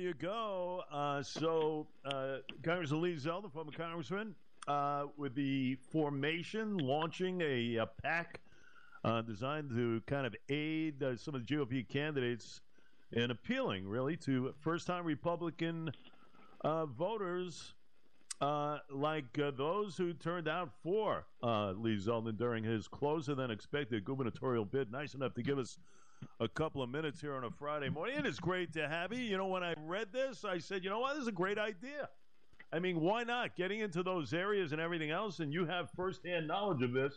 you go. Uh, so, uh, Congressman Lee Zeldin, former congressman, uh, with the formation launching a, a PAC uh, designed to kind of aid uh, some of the GOP candidates in appealing, really, to first-time Republican uh, voters like those who turned out for Lee Zeldin during his closer than expected gubernatorial bid. Nice enough to give us a couple of minutes here on a Friday morning. It is great to have you. You know, when I read this, I said, you know what, this is a great idea. I mean, why not? Getting into those areas and everything else, and you have firsthand knowledge of this.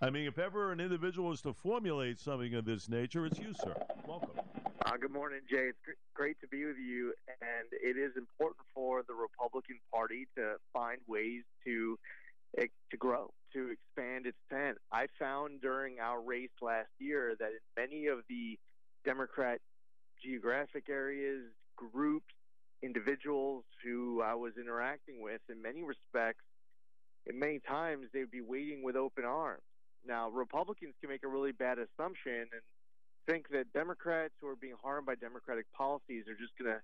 I mean, if ever an individual is to formulate something of this nature, it's you, sir. Welcome. Uh, good morning, Jay. It's gr- great to be with you, and it is important for the Republican Party to find ways to eh, to grow, to expand its tent. I found during our race last year that in many of the Democrat geographic areas, groups, individuals who I was interacting with, in many respects, and many times they'd be waiting with open arms. Now, Republicans can make a really bad assumption and think that Democrats who are being harmed by Democratic policies are just going to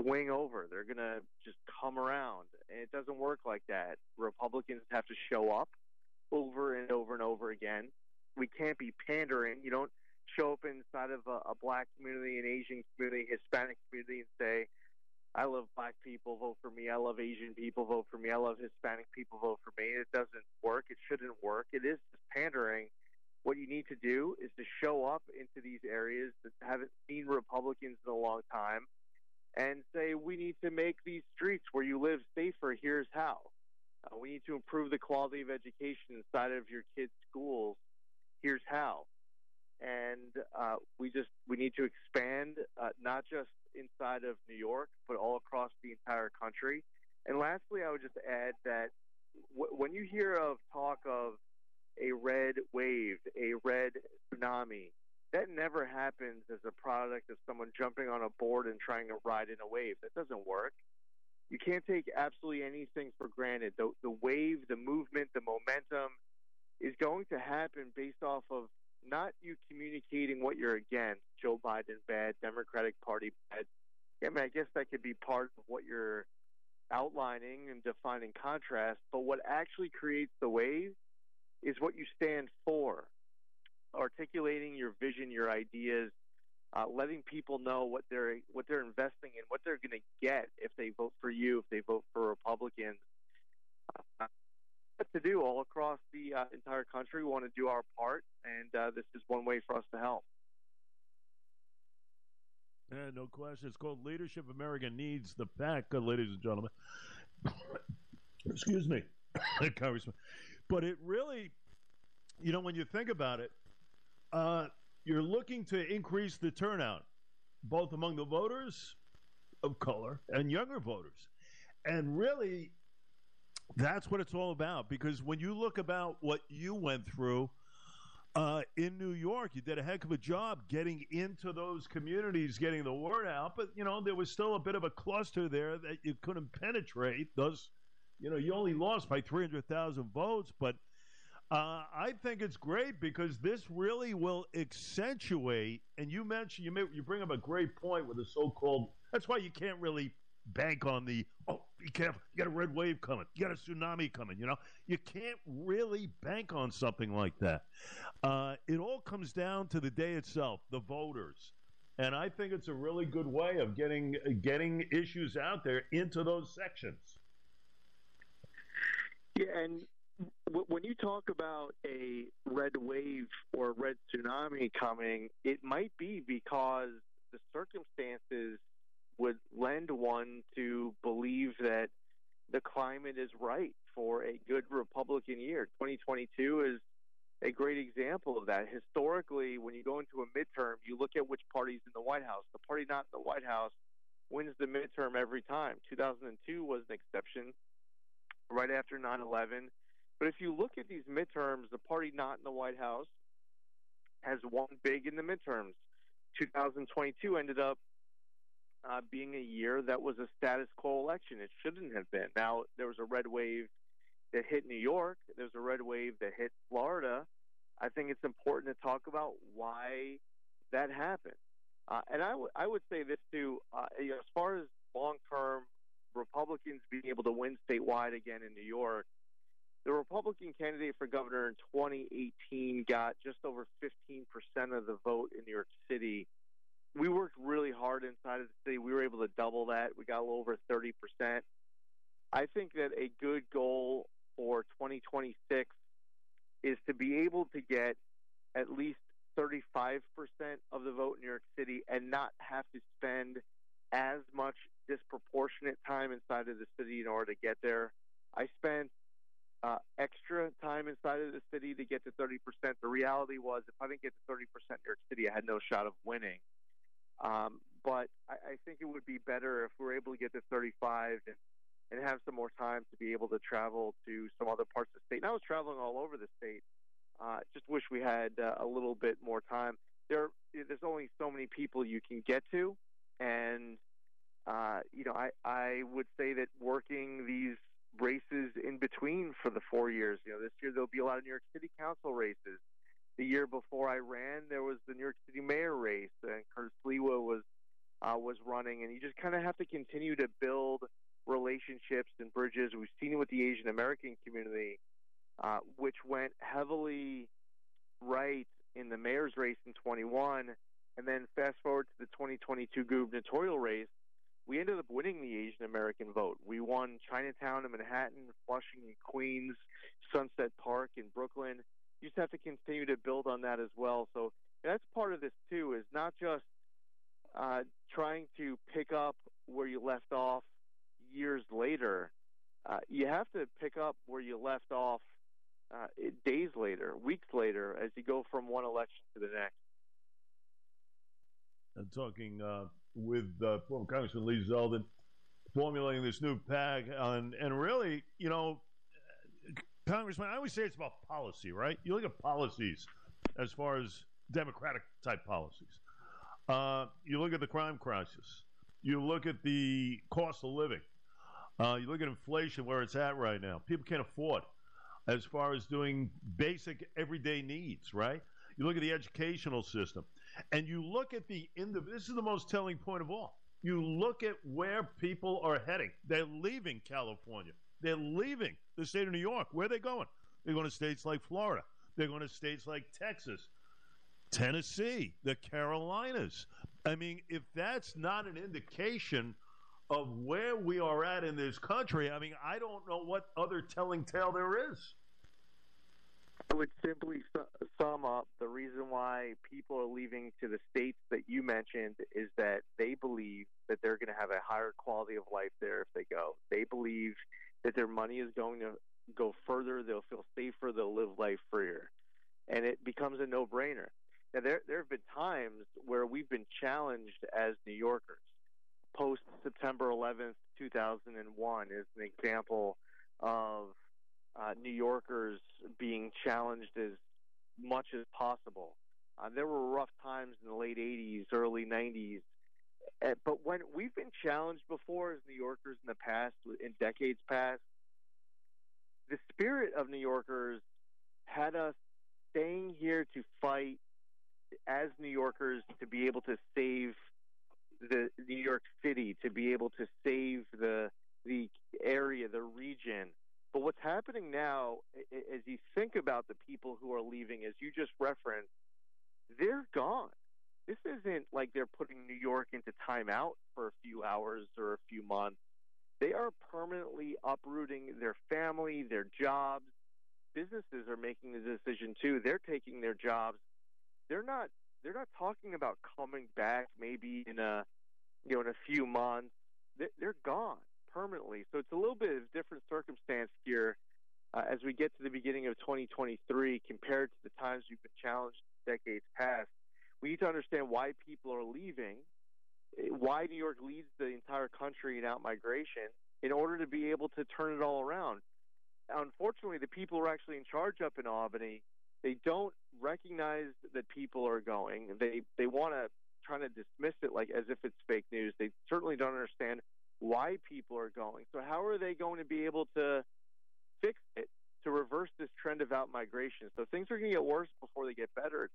swing over. They're going to just come around. And it doesn't work like that. Republicans have to show up over and over and over again. We can't be pandering. You don't show up inside of a, a black community, an Asian community, Hispanic community, and say, I love black people, vote for me. I love Asian people, vote for me. I love Hispanic people, vote for me. It doesn't work. It shouldn't work. It is just pandering what you need to do is to show up into these areas that haven't seen Republicans in a long time and say, we need to make these streets where you live safer. Here's how. Uh, we need to improve the quality of education inside of your kids' schools. Here's how. And uh, we just we need to expand uh, not just inside of New York, but all across the entire country. And lastly, I would just add that w- when you hear of talk of a red wave, a red tsunami. That never happens as a product of someone jumping on a board and trying to ride in a wave. That doesn't work. You can't take absolutely anything for granted. The, the wave, the movement, the momentum is going to happen based off of not you communicating what you're against. Joe Biden bad, Democratic Party bad. I mean, I guess that could be part of what you're outlining and defining contrast. But what actually creates the wave is what you stand for, articulating your vision, your ideas, uh, letting people know what they're what they're investing in, what they're going to get if they vote for you, if they vote for Republicans. Uh, what to do all across the uh, entire country. We want to do our part, and uh, this is one way for us to help. Yeah, no question. It's called Leadership America Needs the PAC, uh, ladies and gentlemen. Excuse me, Congressman. But it really, you know, when you think about it, uh, you're looking to increase the turnout, both among the voters of color and younger voters. And really, that's what it's all about. Because when you look about what you went through uh, in New York, you did a heck of a job getting into those communities, getting the word out. But, you know, there was still a bit of a cluster there that you couldn't penetrate. Thus, you know, you only lost by 300,000 votes, but uh, I think it's great because this really will accentuate. And you mentioned you may, you bring up a great point with the so-called. That's why you can't really bank on the. Oh, be careful! You got a red wave coming. You got a tsunami coming. You know, you can't really bank on something like that. Uh, it all comes down to the day itself, the voters. And I think it's a really good way of getting getting issues out there into those sections. Yeah, and when you talk about a red wave or red tsunami coming, it might be because the circumstances would lend one to believe that the climate is right for a good Republican year. 2022 is a great example of that. Historically, when you go into a midterm, you look at which party's in the White House. The party not in the White House wins the midterm every time. 2002 was an exception right after 9 11 but if you look at these midterms, the party not in the White House has won big in the midterms. 2022 ended up uh, being a year that was a status quo election. It shouldn't have been. Now, there was a red wave that hit New York, there's a red wave that hit Florida. I think it's important to talk about why that happened. Uh, and I, w- I would say this too, uh, you know, as far as long term Republicans being able to win statewide again in New York, the Republican candidate for governor in 2018 got just over 15% of the vote in New York City. We worked really hard inside of the city. We were able to double that. We got a little over 30%. I think that a good goal for 2026 is to be able to get at least 35% of the vote in New York City and not have to spend as much disproportionate time inside of the city in order to get there. I spent uh, extra time inside of the city to get to 30%. The reality was, if I didn't get to 30% in New York City, I had no shot of winning. Um, but I, I think it would be better if we were able to get to 35 and, and have some more time to be able to travel to some other parts of the state. And I was traveling all over the state. Uh, just wish we had uh, a little bit more time. There, there's only so many people you can get to, and uh, you know, I I would say that working these races in between for the four years. You know, this year there'll be a lot of New York City Council races. The year before I ran, there was the New York City Mayor race, and Curtis Sliwa was uh, was running. And you just kind of have to continue to build relationships and bridges. We've seen it with the Asian American community, uh, which went heavily right in the mayor's race in 21, and then fast forward to the 2022 gubernatorial race we ended up winning the Asian American vote. We won Chinatown and Manhattan, Flushing and Queens, Sunset Park in Brooklyn. You just have to continue to build on that as well. So that's part of this too, is not just uh, trying to pick up where you left off years later. Uh, you have to pick up where you left off uh, days later, weeks later, as you go from one election to the next. I'm talking uh, with uh, former Congressman Lee Zeldin, formulating this new PAC, and, and really, you know, Congressman, I always say it's about policy, right? You look at policies as far as democratic type policies. Uh, you look at the crime crisis. You look at the cost of living. Uh, you look at inflation where it's at right now. People can't afford as far as doing basic everyday needs, right? You look at the educational system. And you look at the indiv- this is the most telling point of all. You look at where people are heading. They're leaving California. They're leaving the state of New York. Where are they going? They're going to states like Florida. They're going to states like Texas, Tennessee, the Carolinas. I mean, if that's not an indication of where we are at in this country, I mean, I don't know what other telling tale there is. I would simply sum up the reason why people are leaving to the states that you mentioned is that they believe that they're going to have a higher quality of life there if they go. They believe that their money is going to go further, they'll feel safer, they'll live life freer. And it becomes a no brainer. Now, there, there have been times where we've been challenged as New Yorkers. Post September 11th, 2001 is an example of uh, New Yorkers being challenged as much as possible. Uh, there were rough times in the late 80s, early 90s. Uh, but when we've been challenged before as New Yorkers in the past, in decades past, the spirit of New Yorkers had us staying here to fight as New Yorkers to be able to save the New York City, to be able to save the the area, the region, but what's happening now, as you think about the people who are leaving, as you just referenced, they're gone. This isn't like they're putting New York into timeout for a few hours or a few months. They are permanently uprooting their family, their jobs. Businesses are making the decision too. They're taking their jobs. They're not. They're not talking about coming back maybe in a, you know, in a few months. They're gone permanently. So it's a little bit of different circumstance here uh, as we get to the beginning of 2023 compared to the times we've been challenged decades past. We need to understand why people are leaving, why New York leads the entire country in outmigration in order to be able to turn it all around. Unfortunately, the people who are actually in charge up in Albany, they don't recognize that people are going. They they want to try to dismiss it like as if it's fake news. They certainly don't understand why people are going. So how are they going to be able to fix it to reverse this trend of out migration? So things are going to get worse before they get better.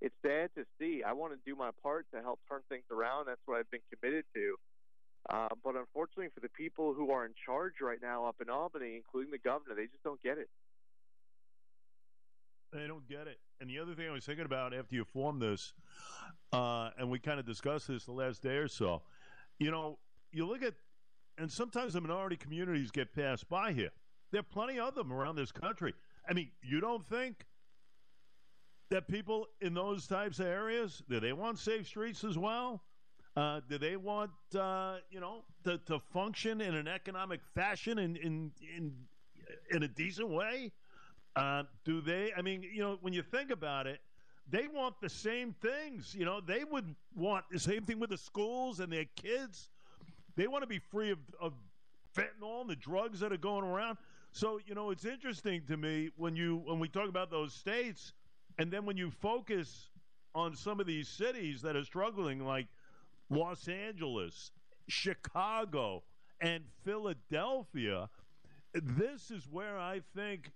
it's sad to see. I want to do my part to help turn things around. That's what I've been committed to. Uh, but unfortunately, for the people who are in charge right now up in Albany, including the governor, they just don't get it. They don't get it. And the other thing I was thinking about after you formed this, uh, and we kind of discussed this the last day or so, you know, you look at, and sometimes the minority communities get passed by here. There are plenty of them around this country. I mean, you don't think that people in those types of areas do they want safe streets as well? Uh, do they want uh, you know to, to function in an economic fashion in in in, in a decent way? Uh, do they? I mean, you know, when you think about it, they want the same things. You know, they would want the same thing with the schools and their kids. They want to be free of, of fentanyl and the drugs that are going around. So, you know, it's interesting to me when you when we talk about those states, and then when you focus on some of these cities that are struggling, like Los Angeles, Chicago, and Philadelphia. This is where I think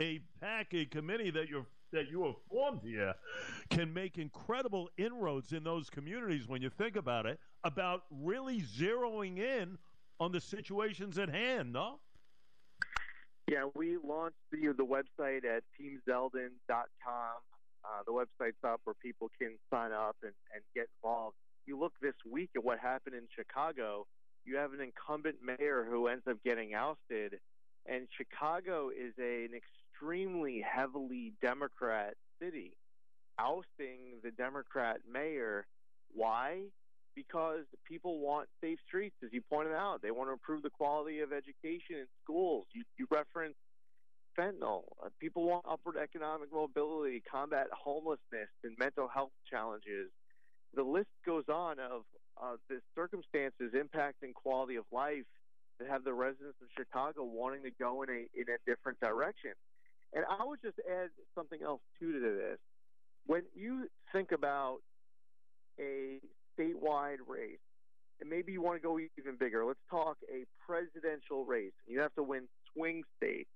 a PAC, a committee that you're that you have formed here, can make incredible inroads in those communities when you think about it, about really zeroing in on the situations at hand, no? Yeah, we launched the, the website at teamzeldin.com. Uh, the website's up where people can sign up and, and get involved you look this week at what happened in Chicago, you have an incumbent mayor who ends up getting ousted. And Chicago is a, an extremely heavily Democrat city. Ousting the Democrat mayor. Why? Because people want safe streets, as you pointed out. They want to improve the quality of education in schools. You, you referenced fentanyl. Uh, people want upward economic mobility, combat homelessness and mental health challenges the list goes on of uh, the circumstances impacting quality of life that have the residents of Chicago wanting to go in a in a different direction. And I would just add something else too to this. When you think about a statewide race, and maybe you want to go even bigger, let's talk a presidential race. You have to win swing states.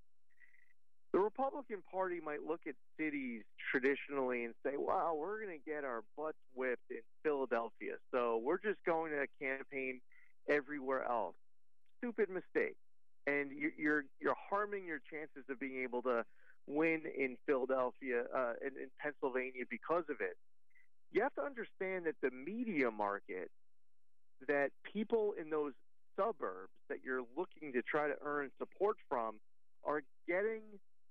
The Republican Party might look at cities traditionally and say, wow, we're going to get our butts whipped in Philadelphia, so we're just going to campaign everywhere else. Stupid mistake. And you're, you're harming your chances of being able to win in Philadelphia uh, and in Pennsylvania because of it. You have to understand that the media market, that people in those suburbs that you're looking to try to earn support from are getting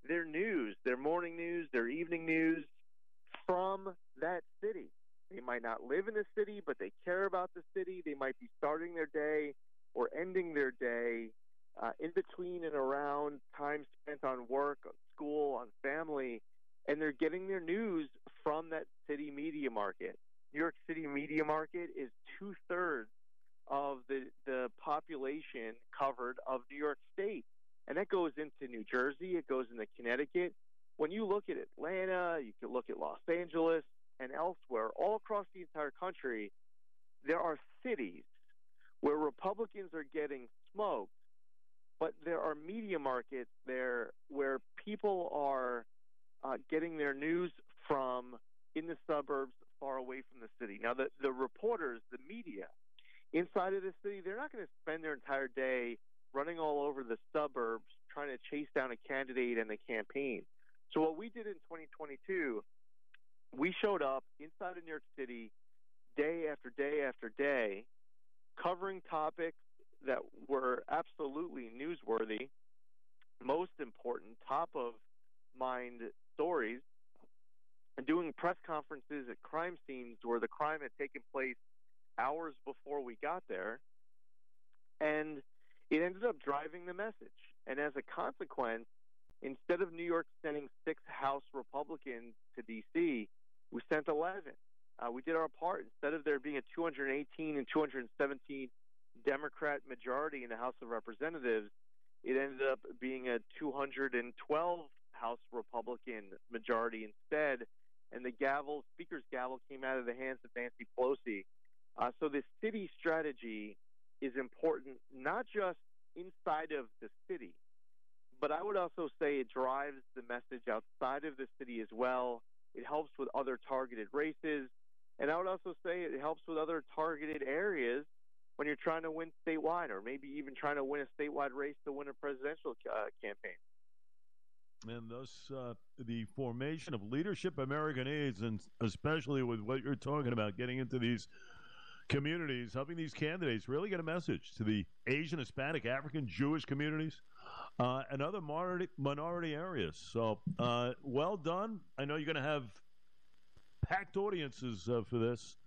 their news, their morning news, their evening news from that city. They might not live in the city, but they care about the city. They might be starting their day or ending their day uh, in between and around time spent on work, school, on family, and they're getting their news from that city media market. New York City media market is two thirds of the, the population covered of New York State. And that goes into New Jersey, it goes into Connecticut. When you look at Atlanta, you can look at Los Angeles and elsewhere, all across the entire country, there are cities where Republicans are getting smoked, but there are media markets there where people are uh, getting their news from in the suburbs far away from the city. Now, the, the reporters, the media inside of the city, they're not going to spend their entire day running all over the suburbs trying to chase down a candidate and a campaign. So what we did in 2022, we showed up inside of New York City day after day after day, covering topics that were absolutely newsworthy, most important, top of mind stories, and doing press conferences at crime scenes where the crime had taken place hours before we got there. And it ended up driving the message. And as a consequence, instead of New York sending six House Republicans to D.C., we sent 11. Uh, we did our part. Instead of there being a 218 and 217 Democrat majority in the House of Representatives, it ended up being a 212 House Republican majority instead. And the gavel, Speaker's gavel, came out of the hands of Nancy Pelosi. Uh, so the city strategy is important, not just inside of the city, but I would also say it drives the message outside of the city as well. It helps with other targeted races. And I would also say it helps with other targeted areas when you're trying to win statewide or maybe even trying to win a statewide race to win a presidential uh, campaign. And thus, uh, the formation of Leadership America Needs, and especially with what you're talking about, getting into these communities, helping these candidates really get a message to the Asian, Hispanic, African, Jewish communities, uh, and other minority, minority areas. So, uh, well done. I know you're going to have packed audiences uh, for this.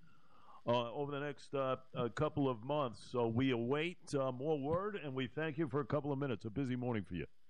Uh, over the next uh, couple of months. So we await uh, more word, and we thank you for a couple of minutes. A busy morning for you.